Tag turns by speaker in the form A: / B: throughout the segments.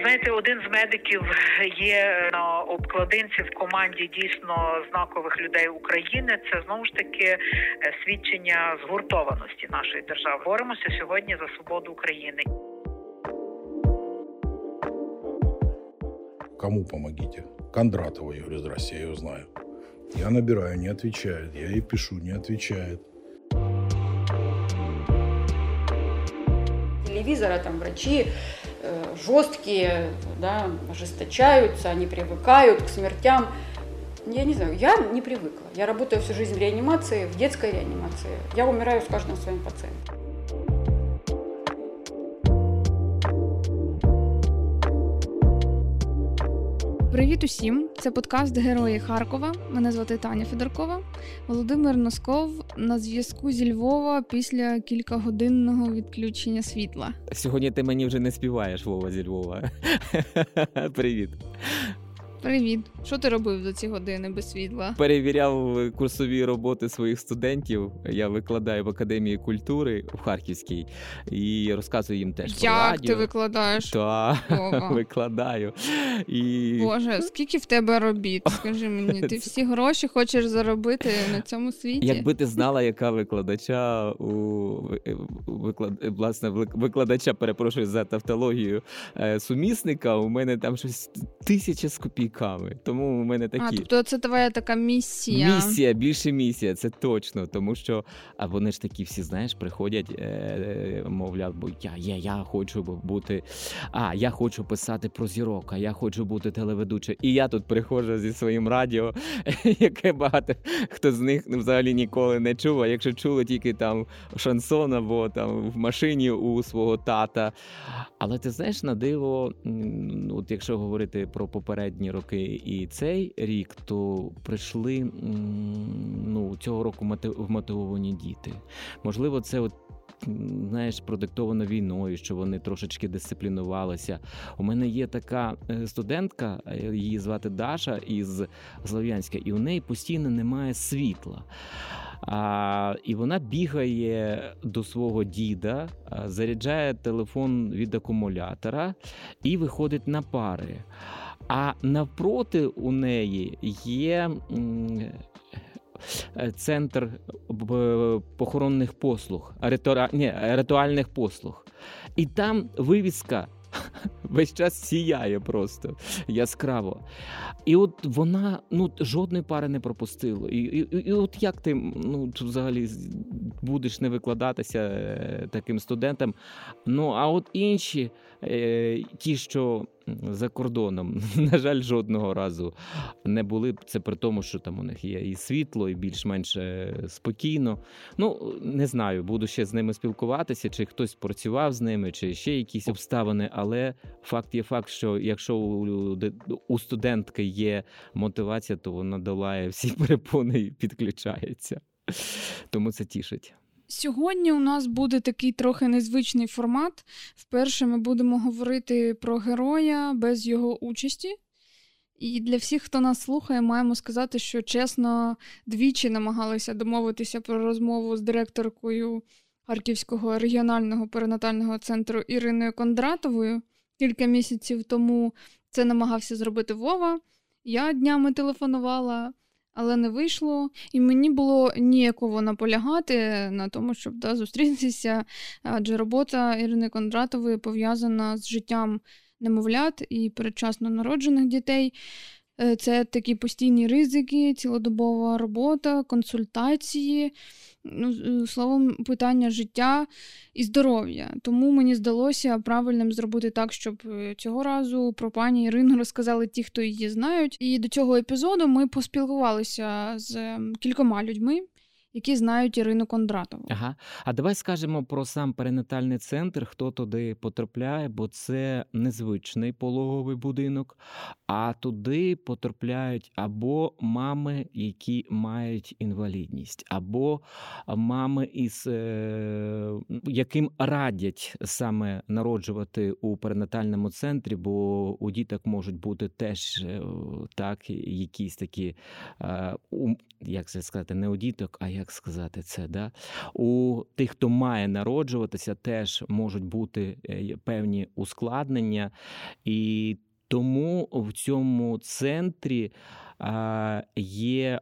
A: Знаєте, один з медиків є на обкладинці в команді дійсно знакових людей України. Це знову ж таки е, свідчення згуртованості нашої держави. Боремося сьогодні за свободу України.
B: Кому помогите? Кондратова, я говорю, здрасте, я ее знаю. Я набираю, не отвечает. Я ей пишу, не отвечает.
C: телевизора там врачи э, жесткие, да, ожесточаются, они привыкают к смертям. Я не знаю, я не привыкла. Я работаю всю жизнь в реанимации, в детской реанимации. Я умираю с каждым своим пациентом.
D: Привіт усім! Це подкаст Герої Харкова. Мене звати Таня Федоркова. Володимир Носков на зв'язку зі Львова після кількагодинного відключення світла.
E: Сьогодні ти мені вже не співаєш Вова зі Львова. Привіт.
D: Привіт! Що ти робив за ці години без світла?
E: Перевіряв курсові роботи своїх студентів. Я викладаю в академії культури в Харківській і розказую їм теж
D: Як
E: про радіо.
D: ти викладаєш?
E: Та, викладаю. І...
D: Боже, скільки в тебе робіт? Скажи мені, ти всі гроші хочеш заробити на цьому світі?
E: Якби ти знала, яка викладача у виклад... власне викладача, перепрошую за тавтологію е, сумісника, у мене там щось тисяча копійками. Тому у мене такі.
D: А, тобто це твоя така місія.
E: Місія, більше місія, це точно. Тому що а вони ж такі всі, знаєш, приходять, е, мовляв, бо я, я, я хочу бути. А, я хочу писати про зірок, а я хочу бути телеведучим. І я тут приходжу зі своїм радіо, яке багато хто з них взагалі ніколи не чув. А якщо чули тільки там шансон або там в машині у свого тата. Але ти знаєш, на диво, от якщо говорити про попередні роки і цей рік, то прийшли ну, цього року вмотивовані діти. Можливо, це от. Знаєш, продиктовано війною, що вони трошечки дисциплінувалися. У мене є така е, студентка, е, її звати Даша із Слов'янська, і у неї постійно немає світла. А, І вона бігає до свого діда, заряджає телефон від акумулятора і виходить на пари. А навпроти у неї є центр похоронних послуг, ритуальних послуг. І там вивіска. Весь час сіяє просто яскраво. І от вона ну, жодної пари не пропустила. І і, і от як ти ну, взагалі будеш не викладатися е, таким студентам? Ну, а от інші, е, ті, що за кордоном, на жаль, жодного разу не були. Це при тому, що там у них є і світло, і більш-менш е, спокійно. Ну не знаю, буду ще з ними спілкуватися, чи хтось працював з ними, чи ще якісь обставини. Але факт є факт, що якщо у студентки є мотивація, то вона долає всі перепони і підключається. Тому це тішить.
D: Сьогодні у нас буде такий трохи незвичний формат. Вперше ми будемо говорити про героя без його участі. І для всіх, хто нас слухає, маємо сказати, що чесно, двічі намагалися домовитися про розмову з директоркою Харківського регіонального перинатального центру Іриною Кондратовою. Кілька місяців тому це намагався зробити Вова. Я днями телефонувала але не вийшло. І мені було ніяково наполягати на тому, щоб да, зустрітися, адже робота Ірини Кондратової пов'язана з життям немовлят і передчасно народжених дітей. Е, це такі постійні ризики, цілодобова робота, консультації ну, е, словом, питання життя і здоров'я. Тому мені здалося правильним зробити так, щоб е, цього разу про пані Ірину розказали ті, хто її знають. І до цього епізоду ми поспілкувалися з кількома людьми які знають Ірину Кондратову.
E: Ага. А давай скажемо про сам перинатальний центр, хто туди потрапляє, бо це незвичний пологовий будинок, а туди потрапляють або мами, які мають інвалідність, або мами, із е, яким радять саме народжувати у перинатальному центрі, бо у діток можуть бути теж е, так, якісь такі, е, як це сказати, не у діток, а як сказати це, да? у тих, хто має народжуватися, теж можуть бути е, певні ускладнення. І тому в цьому центрі є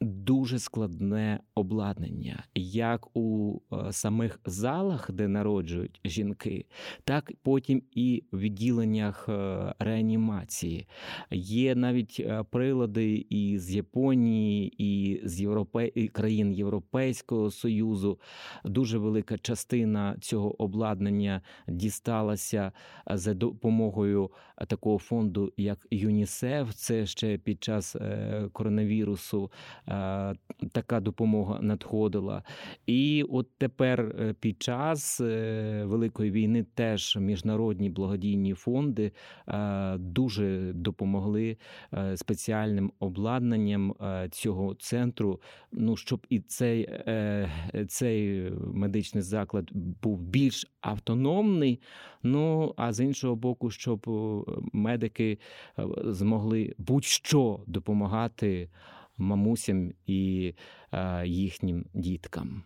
E: дуже складне обладнання, як у е, самих залах, де народжують жінки, так потім і в відділеннях е, реанімації. Є навіть е, прилади і з Японії, і з Європе... і країн Європейського Союзу. Дуже велика частина цього обладнання дісталася за допомогою такого фонду, як ЮНІСЕФ. Це ще під час коронавірусу така допомога надходила. І от тепер е, під час е, Великої війни теж міжнародні благодійні фонди дуже допомогли е, спеціальним обладнанням цього центру. Ну щоб і цей, цей медичний заклад був більш автономний. Ну а з іншого боку, щоб медики змогли будь-що допомагати мамусям і е, їхнім діткам.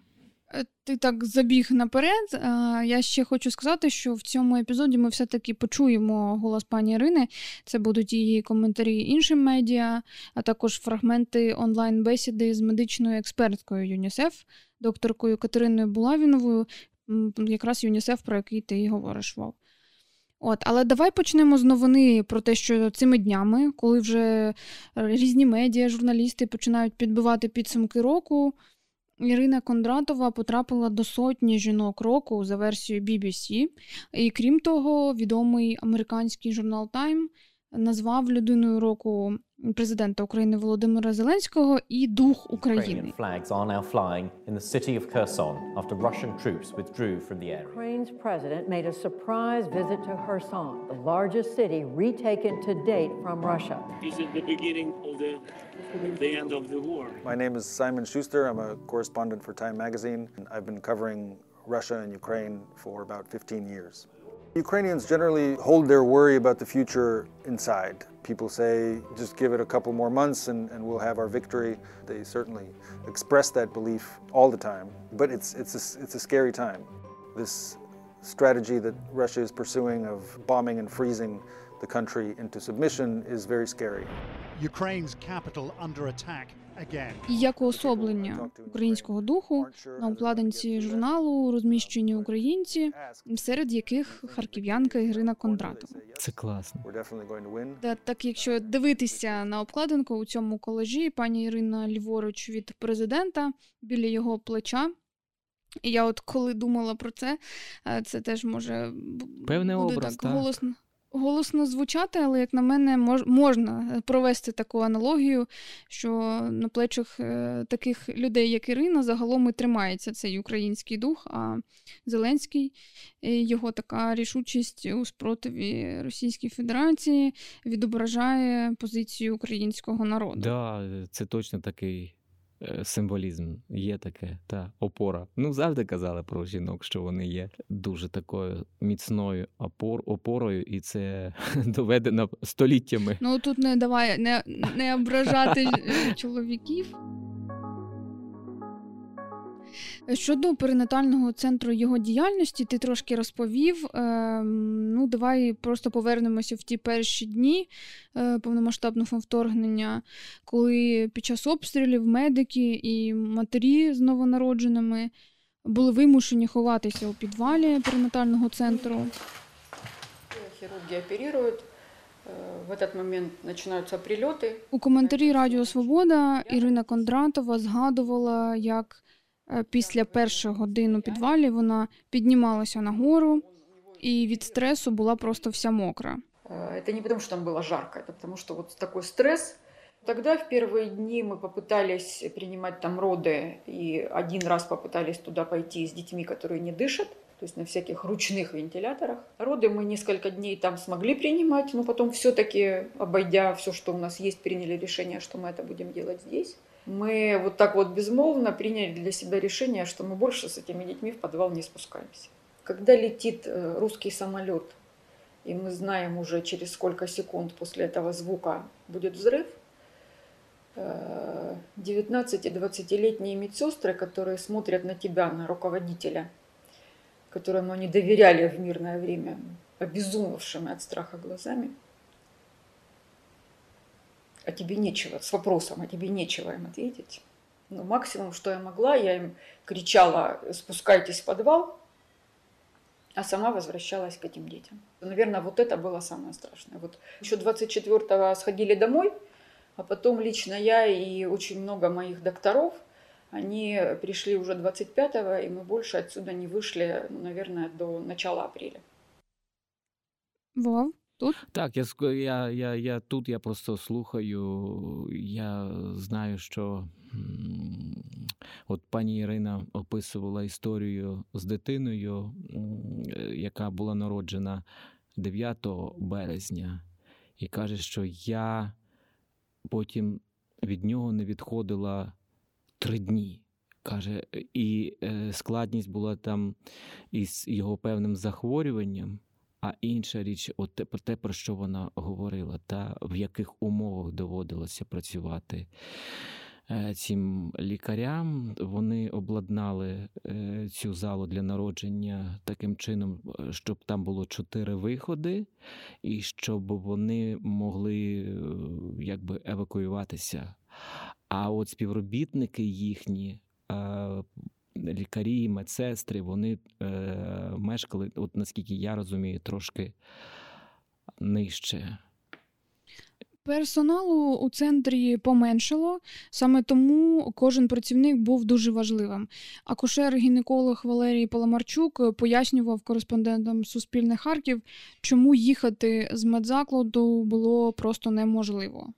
D: Е, ти так забіг наперед. Е, я ще хочу сказати, що в цьому епізоді ми все-таки почуємо голос пані Ірини. Це будуть її коментарі іншим медіа, а також фрагменти онлайн-бесіди з медичною експерткою ЮНІСЕФ, докторкою Катериною Булавіновою, якраз ЮНІСЕФ, про який ти і говориш, Вов. От, але давай почнемо з новини про те, що цими днями, коли вже різні медіа, журналісти починають підбивати підсумки року, Ірина Кондратова потрапила до сотні жінок року за версією BBC. І крім того, відомий американський журнал Time назвав людиною року президента України Володимира Зеленського і дух України. flags are now flying in the city of Kherson after Russian troops withdrew from the area. Ukraine's president made a surprise visit to Kherson, the largest city retaken to date from Russia. Is it the beginning of the the end of the war? My name is Simon Schuster. I'm a correspondent for Time magazine. I've been covering Russia and Ukraine for about 15 years. Ukrainians generally hold their worry about the future inside. People say, just give it a couple more months and, and we'll have our victory. They certainly express that belief all the time, but it's, it's, a, it's a scary time. This strategy that Russia is pursuing of bombing and freezing the country into submission is very scary. Ukraine's capital under attack І як уособлення українського духу на обкладинці журналу розміщені українці, серед яких харків'янка Ірина Кондратова.
E: Це класно.
D: Да, так, якщо дивитися на обкладинку у цьому колежі, пані Ірина ліворуч від президента біля його плеча. І я, от коли думала про це, е, це теж може
E: Певний
D: буде
E: образ,
D: так голосно голосно звучати, але, як на мене, мож, можна провести таку аналогію, що на плечах е, таких людей, як Ірина, загалом і тримається цей український дух, а Зеленський, його така рішучість у спротиві Російській Федерації відображає позицію українського народу.
E: Да, це точно такий Е, символізм. Є таке, та опора. Ну, завжди казали про жінок, що вони є дуже такою міцною опор, опорою, і це доведено століттями.
D: Ну тут не давай не, не ображати чоловіків. Щодо перинатального центру його діяльності, ти трошки розповів. Е, ну, Давай просто повернемося в ті перші дні е, повномасштабного вторгнення, коли під час обстрілів медики і матері з новонародженими були вимушені ховатися у підвалі перинатального центру.
C: Хірурги оперують. Е, в этот момент починаються прильоти.
D: У коментарі Радіо Свобода Ірина Кондратова згадувала, як Е, після перших годин у підвалі вона піднімалася нагору і від стресу була просто вся мокра.
C: Це не тому, що там було жарко, це тому, що вот такий стрес. Тогда в первые дни мы попытались принимать там роды, и один раз попытались туда пойти с детьми, которые не дышат, то есть на всяких ручных вентиляторах. Роды мы несколько дней там смогли принимать, но потом все-таки, обойдя все, что у нас есть, приняли решение, что мы это будем делать здесь мы вот так вот безмолвно приняли для себя решение, что мы больше с этими детьми в подвал не спускаемся. Когда летит э, русский самолет, и мы знаем уже через сколько секунд после этого звука будет взрыв, 19 и 20-летние медсестры, которые смотрят на тебя, на руководителя, которому они доверяли в мирное время, обезумевшими от страха глазами, а тебе нечего, с вопросом, а тебе нечего им ответить. Но максимум, что я могла, я им кричала, спускайтесь в подвал, а сама возвращалась к этим детям. Наверное, вот это было самое страшное. Вот еще 24-го сходили домой, а потом лично я и очень много моих докторов, они пришли уже 25-го, и мы больше отсюда не вышли, ну, наверное, до начала апреля.
D: Вов, тут?
E: Так, я я, я, я тут я просто слухаю. Я знаю, що от пані Ірина описувала історію з дитиною, е, яка була народжена 9 березня, і каже, що я потім від нього не відходила три дні. Каже, і е, складність була там із його певним захворюванням. А інша річ, от те, про те, про що вона говорила, та в яких умовах доводилося працювати е, цим лікарям. Вони обладнали е, цю залу для народження таким чином, е, щоб там було чотири виходи, і щоб вони могли якби евакуюватися. А от співробітники їхні. Лікарі, медсестри, вони е, мешкали, от наскільки я розумію, трошки нижче.
D: Персоналу у центрі поменшало, саме тому кожен працівник був дуже важливим. Акушер-гінеколог Валерій Паламарчук пояснював кореспондентам Суспільне Харків, чому їхати з медзакладу було просто неможливо.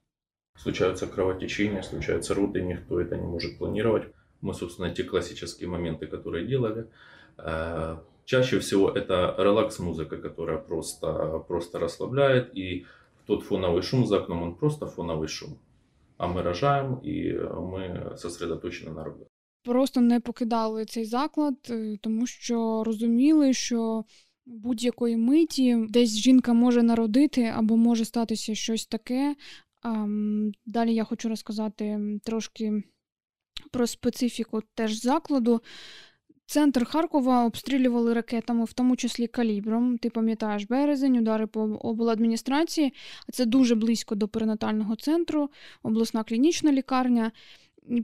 F: Случаются кровотечения, случаются роды, никто это не может планировать. Мы, собственно, те классические моменты, которые делали. Э, Чаще всего это релакс-музыка, которая просто, просто расслабляет, и тот фоновый шум за окном, он просто фоновый шум. А мы рожаем, и мы сосредоточены на родах.
D: Просто не покидали цей заклад, е, тому що розуміли, що будь-якої миті десь жінка може народити або може статися щось таке. Ам, Далі я хочу розказати трошки про специфіку теж закладу. Центр Харкова обстрілювали ракетами, в тому числі калібром. Ти пам'ятаєш березень, удари по обладміністрації. Це дуже близько до перинатального центру, обласна клінічна лікарня.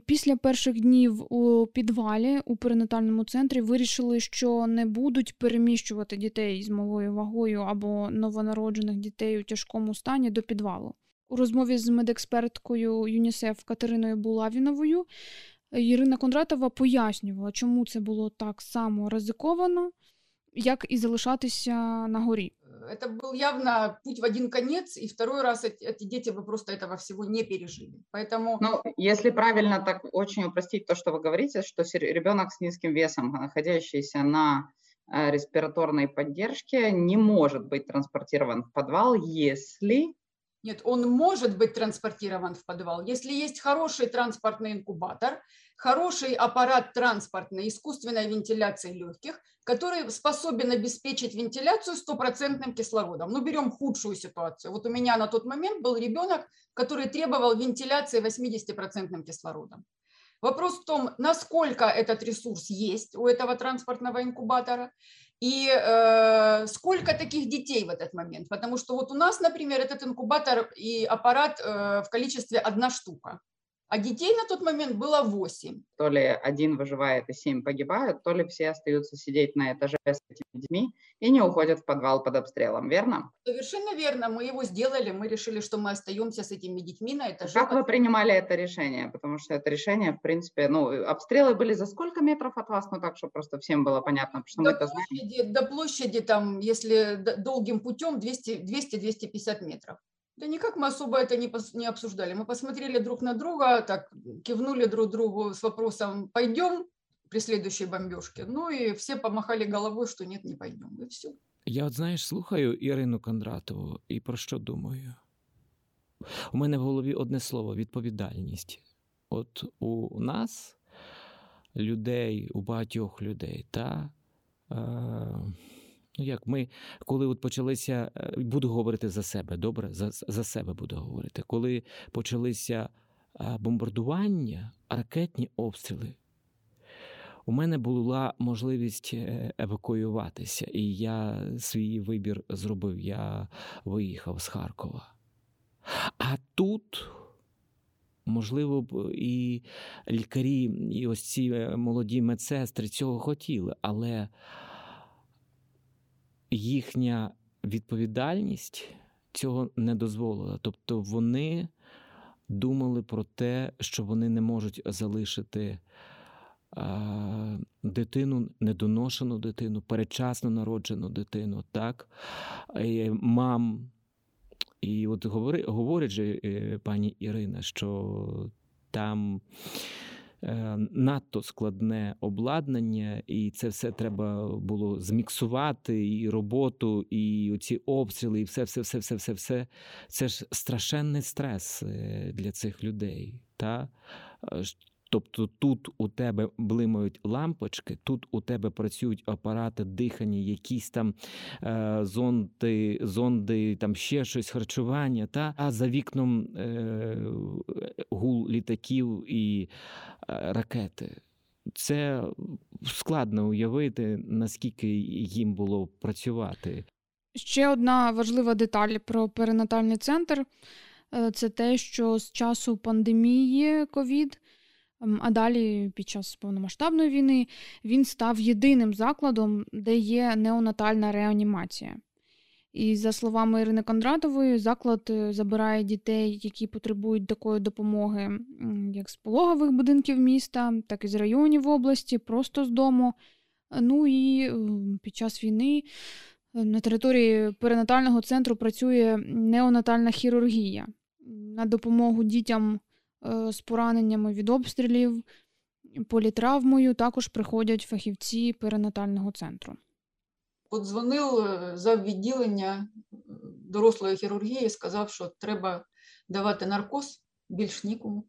D: Після перших днів у підвалі у перинатальному центрі вирішили, що не будуть переміщувати дітей з малою вагою або новонароджених дітей у тяжкому стані до підвалу. У розмові з медексперткою ЮНІСЕФ Катериною Булавіновою Ірина Кондратова пояснювала, чому це було так само ризиковано, як і залишатися на горі.
C: Это был явно путь в один конец, и второй раз эти, эти дети бы просто этого всего не пережили. Поэтому
G: Ну, если правильно так очень упростить то, что вы говорите, что ребенок с низким весом, находящийся на э, респираторной поддержке, не может быть транспортирован в подвал, если
C: Нет, он может быть транспортирован в подвал, если есть хороший транспортный инкубатор, хороший аппарат транспортной искусственной вентиляции легких, который способен обеспечить вентиляцию стопроцентным кислородом. Ну, берем худшую ситуацию. Вот у меня на тот момент был ребенок, который требовал вентиляции 80% кислородом. Вопрос в том, насколько этот ресурс есть у этого транспортного инкубатора и э, сколько таких детей в этот момент. Потому что вот у нас, например, этот инкубатор и аппарат э, в количестве одна штука. А детей на тот момент было 8.
G: то ли один выживает и семь погибают, то ли все остаются сидеть на этаже с этими детьми и не уходят в подвал под обстрелом, верно?
C: Совершенно верно, мы его сделали, мы решили, что мы остаемся с этими детьми на этаже.
G: Как вы принимали это решение? Потому что это решение, в принципе, ну, обстрелы были за сколько метров от вас? Ну, так, чтобы просто всем было понятно, что мы
C: до
G: это знаем.
C: площади, до площади там, если долгим путем 200 200-250 метров. Да никак мы особо это не, пос- не обсуждали. Мы посмотрели друг на друга, так кивнули друг другу с вопросом «пойдем?» при следующей бомбежке. Ну и все помахали головой, что нет, не пойдем. И все.
E: Я от знаєш, слухаю Ірину Кондратову і про що думаю? У мене в голові одне слово відповідальність. От у нас, людей, у багатьох людей, та е, ну як ми, коли от почалися, е, буду говорити за себе, добре, за, за себе буду говорити. Коли почалися бомбардування, ракетні обстріли. У мене була можливість е, евакуюватися, і я свій вибір зробив. Я виїхав з Харкова. А тут, можливо, б і лікарі, і ось ці е, молоді медсестри цього хотіли, але їхня відповідальність цього не дозволила. Тобто вони думали про те, що вони не можуть залишити дитину, недоношену дитину, передчасно народжену дитину, так? мам. І от говорить же е, пані Ірина, що там надто складне обладнання, і це все треба було зміксувати, і роботу, і ці обстріли, і все, все, все, все, все, все. Це ж страшенний стрес е, для цих людей. Та? Тобто тут у тебе блимають лампочки, тут у тебе працюють апарати дихання, якісь там е, зонди, зонди, там ще щось харчування. Та? А за вікном е, гул літаків і е, ракети. Це складно уявити, наскільки їм було працювати.
D: Ще одна важлива деталь про перинатальний центр е, це те, що з часу пандемії ковід. А далі, під час повномасштабної війни, він став єдиним закладом, де є неонатальна реанімація. І за словами Ірини Кондратової, заклад е, забирає дітей, які потребують такої допомоги, як з пологових будинків міста, так і з районів області, просто з дому. Ну і ем, під час війни е, на території перинатального центру працює неонатальна хірургія на допомогу дітям Е, з пораненнями від обстрілів, політравмою також приходять фахівці перинатального центру.
H: Подзвонив е, за відділення е, дорослої хірургії, сказав, що треба давати наркоз, більш нікому.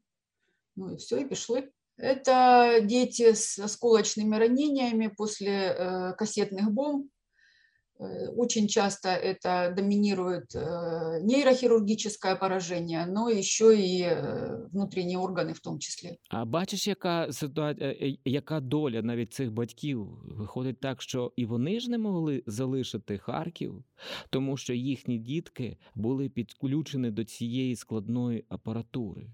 H: Ну і все, і пішли. Это дети с осколочными ранениями после э, кассетных бомб, Э, очень часто это доминирует э, нейрохирургическое поражение, но еще и э, внутренні органи в тому числі.
E: А бачиш, яка ситуація, яка доля навіть цих батьків виходить так, що і вони ж не могли залишити Харків, тому що їхні дітки були підключені до цієї складної апаратури.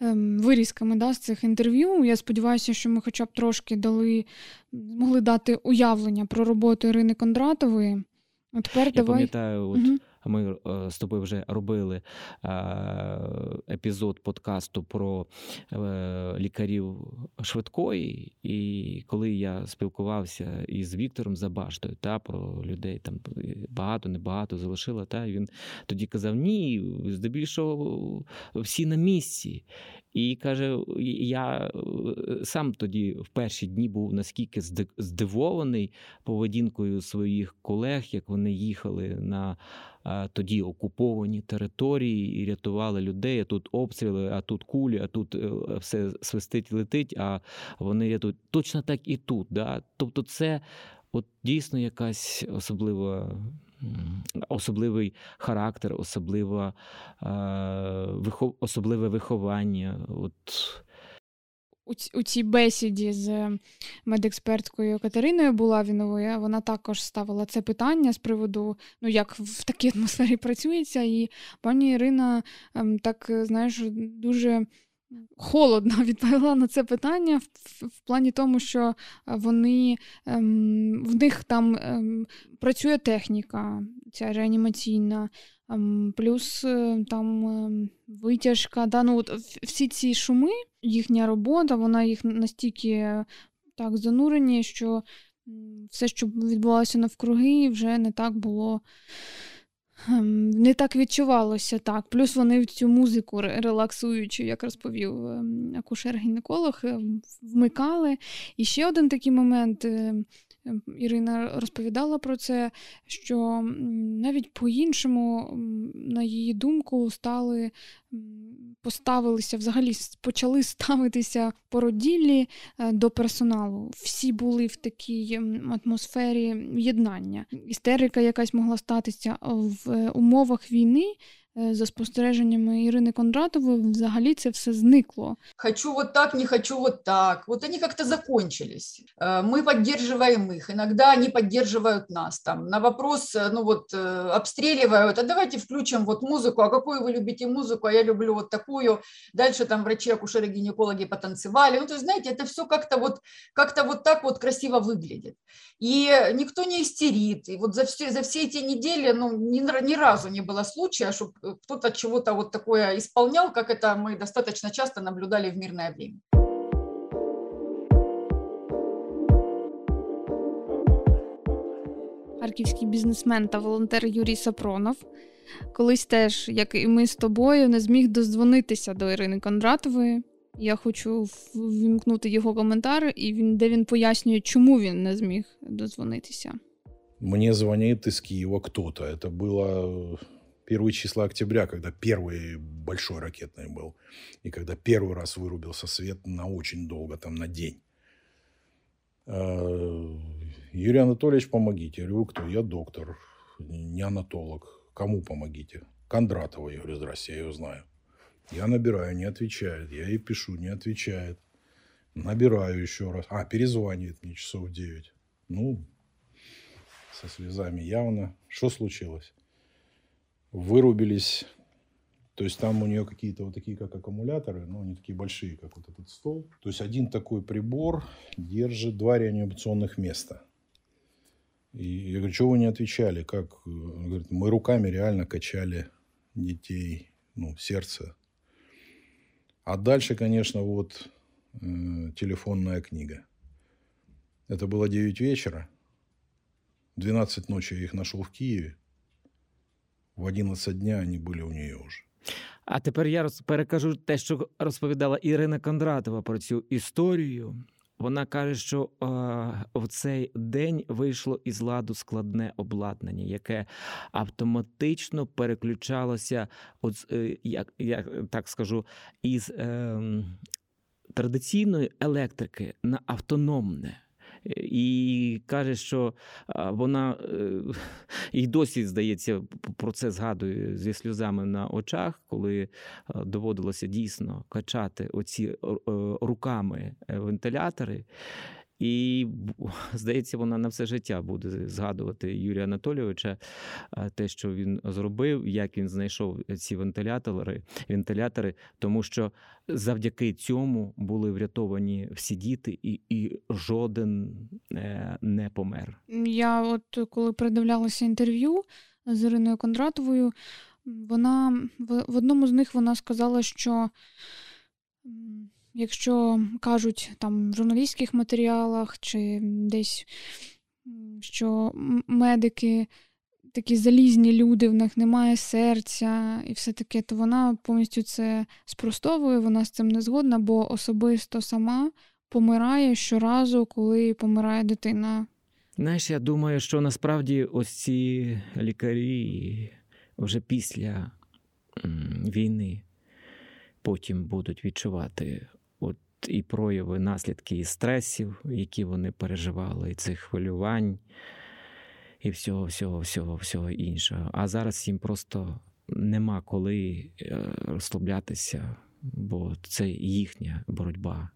D: Ем, вирізками да, з цих інтерв'ю. Я сподіваюся, що ми хоча б трошки дали, змогли дати уявлення про роботу Ірини Кондратової.
E: А тепер Я давай... пам'ятаю, от угу. Ми е, з тобою вже робили е, епізод подкасту про е, лікарів швидкої, і коли я спілкувався із Віктором Забаштою та про людей там багато, небагато залишила, та він тоді казав: Ні, здебільшого всі на місці. І каже, я сам тоді в перші дні був наскільки здивований поведінкою своїх колег, як вони їхали на тоді окуповані території і рятували людей. А тут обстріли, а тут кулі, а тут е, все свистить, летить. А вони рятують. Точно так і тут. Да? Тобто, це от дійсно якась особлива. Особливий характер, особливе виховання. От
D: у цій бесіді з медексперткою Катериною Булавіновою вона також ставила це питання з приводу, ну як в такій атмосфері працюється, і пані Ірина ем, так, знаєш, дуже. Холодно відповіла на це питання в, в, плані тому, що вони ем, в них там ем, працює техніка, ця реанімаційна, Плюс е, там ем, витяжка, да, ну, от всі ці шуми, їхня робота, вона їх настільки так занурені, що все, що відбувалося навкруги, вже не так було. Не так відчувалося так. Плюс вони в цю музику релаксуючу, як розповів ем, акушер-гінеколог, вмикали. І ще один такий момент Ем, Ірина розповідала про це, що навіть по-іншому, на її думку, стали поставилися взагалі почали ставитися породіллі е, до персоналу. Всі були в такій атмосфері єднання. Істерика якась могла статися в умовах війни. Е, за спостереженнями Ірини Кондратової, взагалі це все зникло.
H: Хочу вот так, не хочу вот так. Вот они как-то закончились. Э, мы поддерживаем их. Иногда они поддерживают нас. Там на вопрос, э, ну вот, э, обстреливают, а давайте включим вот музыку, а какую вы любите музыку, а я люблю вот такую. Дальше там врачи, акушеры, гинекологи потанцевали. Ну, то есть, знаете, это все как-то вот, как-то вот так вот красиво выглядит. И никто не истерит. И вот за все, за все эти недели, ну, ни, ни разу не было случая, чтобы кто-то чего-то вот такое исполнял, как это мы достаточно часто наблюдали в мирное время.
D: Харківський бізнесмен та волонтер Юрій Сапронов колись теж, як і ми з тобою, не зміг дозвонитися до Ірини Кондратової. Я хочу вімкнути його коментар, і він, де він пояснює, чому він не зміг дозвонитися.
B: Мені дзвонить із Києва хто-то. Це було 1 числа октября, когда первый большой ракетный был, и когда первый раз вырубился свет на очень долго, там на день. А, Юрий Анатольевич, помогите. Я говорю, кто? Я доктор, не анатолог. Кому помогите? Кондратова. Я говорю, здрасте, я ее знаю. Я набираю, не отвечает. Я ей пишу, не отвечает. Набираю еще раз. А, перезванивает мне часов 9. Ну, со слезами явно. Что случилось? Вырубились. То есть там у нее какие-то вот такие, как аккумуляторы, но они такие большие, как вот этот стол. То есть один такой прибор держит два реанимационных места. И я говорю, что вы не отвечали? Как? Он говорит, мы руками реально качали детей, ну, сердце. А дальше, конечно, вот э, телефонная книга. Это было 9 вечера. 12 ночи я их нашел в Киеве. В 11 дня вони були у неї вже.
E: А тепер я роз... перекажу те, що розповідала Ірина Кондратова про цю історію. Вона каже, що е, в цей день вийшло із ладу складне обладнання, яке автоматично переключалося, от, е, як я так скажу, із е, традиційної електрики на автономне. І каже, що вона і досі, здається, про це згадує зі сльозами на очах, коли доводилося дійсно качати оці е, руками е, вентилятори. І здається, вона на все життя буде згадувати Юрія Анатолійовича, те, що він зробив, як він знайшов ці вентилятори, вентилятори, тому що завдяки цьому були врятовані всі діти, і і жоден е, не помер.
D: Я, от коли придивлялася інтерв'ю з Іриною Кондратовою, вона в одному з них вона сказала, що. Якщо кажуть там в журналістських матеріалах чи десь, що медики такі залізні люди, в них немає серця і все таке, то вона повністю це спростовує, вона з цим не згодна, бо особисто сама помирає щоразу, коли помирає дитина.
E: Знаєш, я думаю, що насправді ось ці лікарі вже після війни потім будуть відчувати і прояви наслідки і стресів, які вони переживали, і цих хвилювань, і всього, всього, всього, всього іншого. А зараз їм просто нема коли е, розслаблятися, бо це їхня боротьба.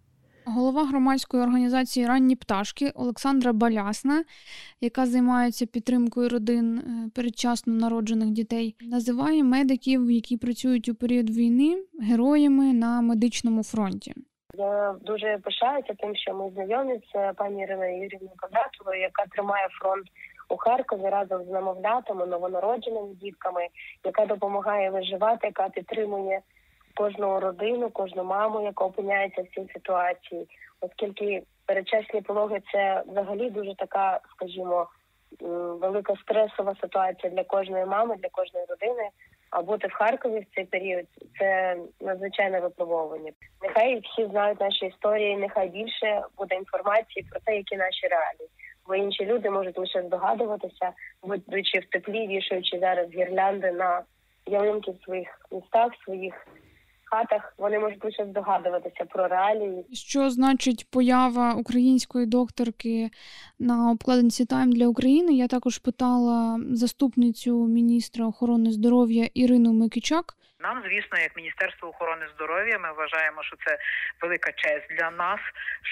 D: Голова громадської організації Ранні пташки Олександра Балясна, яка займається підтримкою родин е, передчасно народжених дітей, називає медиків, які працюють у період війни, героями на медичному фронті.
I: Я дуже пишаюся тим, що ми знайомі з пані Іриною Юрівною Квадратовою, яка тримає фронт у Харкові разом з намовлятами, новонародженими дітками, яка допомагає виживати, яка підтримує кожну родину, кожну маму, яка опиняється в цій ситуації, оскільки передчасні пологи це взагалі дуже така, скажімо, велика стресова ситуація для кожної мами, для кожної родини. А бути в Харкові в цей період це надзвичайне випробовування. Нехай всі знають наші історії, нехай більше буде інформації про те, які наші реалії. Бо інші люди можуть лише здогадуватися, будучи в теплі, вішаючи зараз гірлянди на ялинки в своїх містах, своїх хатах, вони можуть лише здогадуватися про реалії.
D: Що значить поява української докторки на обкладинці Тайм для України? Я також питала заступницю міністра охорони здоров'я Ірину Микичак.
A: Нам, звісно, як Міністерство охорони здоров'я, ми вважаємо, що це велика честь для нас,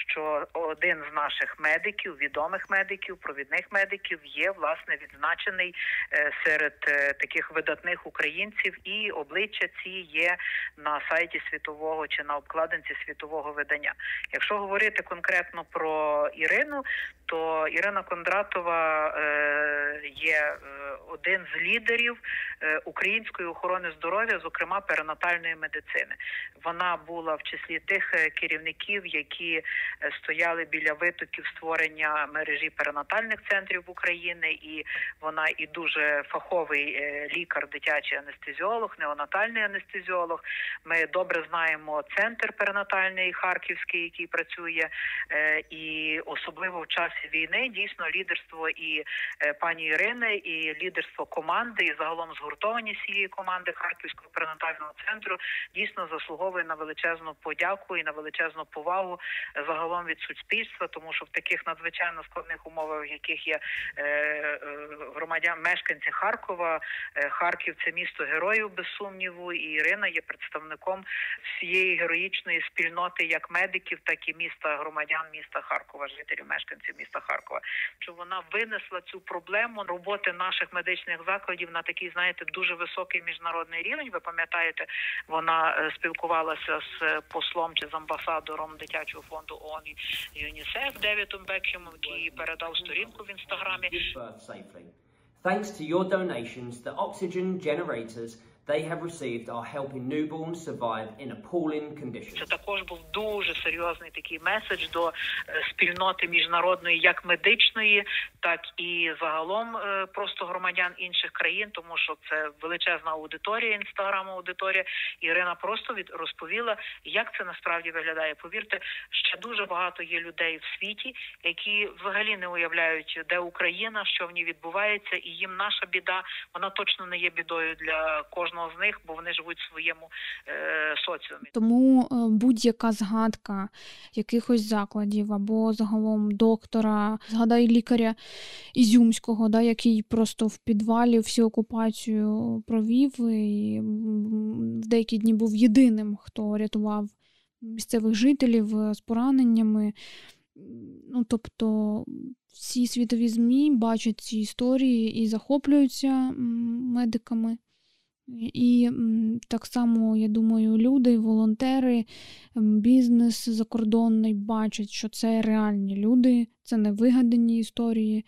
A: що один з наших медиків, відомих медиків, провідних медиків, є власне відзначений е, серед е, таких видатних українців, і обличчя ці є на сайті світового чи на обкладинці світового видання. Якщо говорити конкретно про Ірину, то Ірина Кондратова е, є один з лідерів української охорони здоров'я, зокрема зокрема перинатальної медицини. Вона була в числі тих е, керівників, які е, стояли біля витоків створення мережі перинатальних центрів України, і вона і дуже фаховий е, лікар, дитячий анестезіолог, неонатальний анестезіолог. Ми добре знаємо центр перинатальний харківський, який працює, і особливо в часі війни дійсно лідерство і пані Ірини, і лідерство команди, і загалом згуртованість цієї команди харківського перинатального перинатального центру дійсно заслуговує на величезну подяку і на величезну повагу загалом від суспільства, тому що в таких надзвичайно складних умовах, в яких є е, е, громадян мешканці Харкова, е, Харків це місто героїв без сумніву, і Ірина є представником всієї героїчної спільноти, як медиків, так і міста громадян міста Харкова, жителів мешканців міста Харкова. Що вона винесла цю проблему роботи наших медичних закладів на такий, знаєте, дуже високий міжнародний рівень. Ви пам'ятаєте, пам'ятаєте, вона е, спілкувалася з е, послом чи з амбасадором дитячого фонду ООН ЮНІСЕФ Девітом Бекхемом, який передав сторінку в інстаграмі.
J: Thanks to your donations, the oxygen generators they have received are helping newborns survive in appalling conditions.
A: Це також був дуже серйозний такий меседж до е, спільноти міжнародної, як медичної, так і загалом е, просто громадян інших країн, тому що це величезна аудиторія, інстаграм аудиторія. Ірина просто від розповіла, як це насправді виглядає. Повірте, ще дуже багато є людей в світі, які взагалі не уявляють, де Україна, що в ній відбувається, і їм наша біда вона точно не є бідою для кожного кожного з них, бо вони живуть в своєму е, соціумі.
D: Тому е, будь-яка згадка якихось закладів або загалом доктора, згадай лікаря Ізюмського, да, який просто в підвалі всю окупацію провів і в деякі дні був єдиним, хто рятував місцевих жителів е, з пораненнями. Ну, тобто всі світові ЗМІ бачать ці історії і захоплюються медиками. І так само, я думаю, люди, волонтери, бізнес закордонний бачать, що це реальні люди, це не вигадані історії.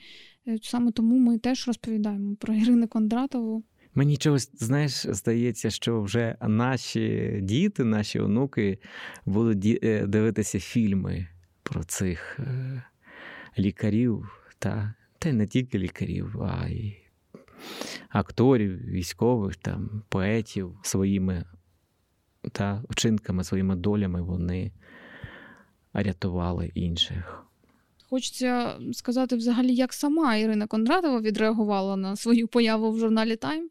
D: Е, саме тому ми теж розповідаємо про Ірину Кондратову.
E: Мені чогось, знаєш, здається, що вже наші діти, наші онуки будуть е, дивитися фільми про цих е, лікарів, та, та й не тільки лікарів, а й акторів, військових, там, поетів своїми та вчинками, своїми долями вони рятували інших.
D: Хочеться сказати взагалі, як сама Ірина Кондратова відреагувала на свою появу в журналі Time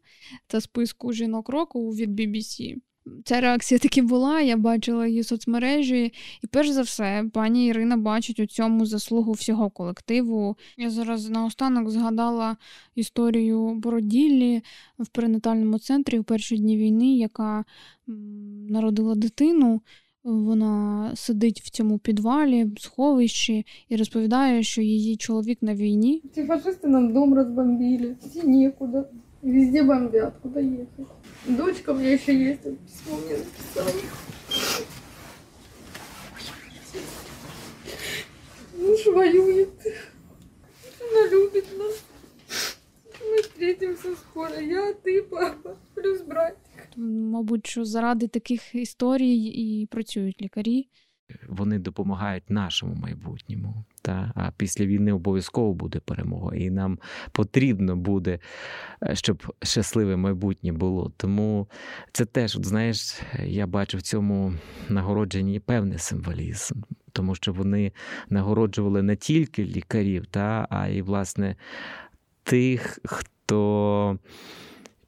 D: та списку жінок року від BBC. Ця реакція таки була, я бачила її соцмережі, і перш за все, пані Ірина бачить у цьому заслугу всього колективу. Я зараз наостанок згадала історію Бороділлі в перинатальному центрі у перші дні війни, яка народила дитину. Вона сидить в цьому підвалі, сховищі і розповідає, що її чоловік на війні.
K: Ці фашисти нам дом розбомбили, всі нікуди. Везде бомбят, куда ехать. Дочка у меня еще есть, письмо мне написала. Муж воюет. Она любит нас. Мы встретимся скоро. Я, ты, папа, плюс братик.
D: Мабуть, що заради таких історій і працюють лікарі.
E: Вони допомагають нашому майбутньому. Та? А після війни обов'язково буде перемога, і нам потрібно буде, е, щоб щасливе майбутнє було. Тому це теж, от знаєш, я бачу в цьому нагородженні певний символізм, тому що вони нагороджували не тільки лікарів, та, а й власне тих, хто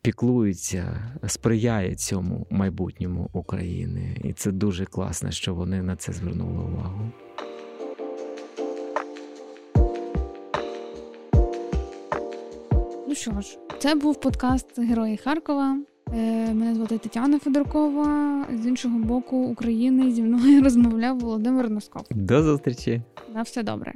E: піклується, сприяє цьому майбутньому України. І це дуже класно, що вони на це звернули увагу.
D: Ну що ж, це був подкаст Герої Харкова. Е, Мене звати Тетяна Федоркова. З іншого боку України зі мною розмовляв Володимир Носков.
E: До зустрічі!
D: На все добре.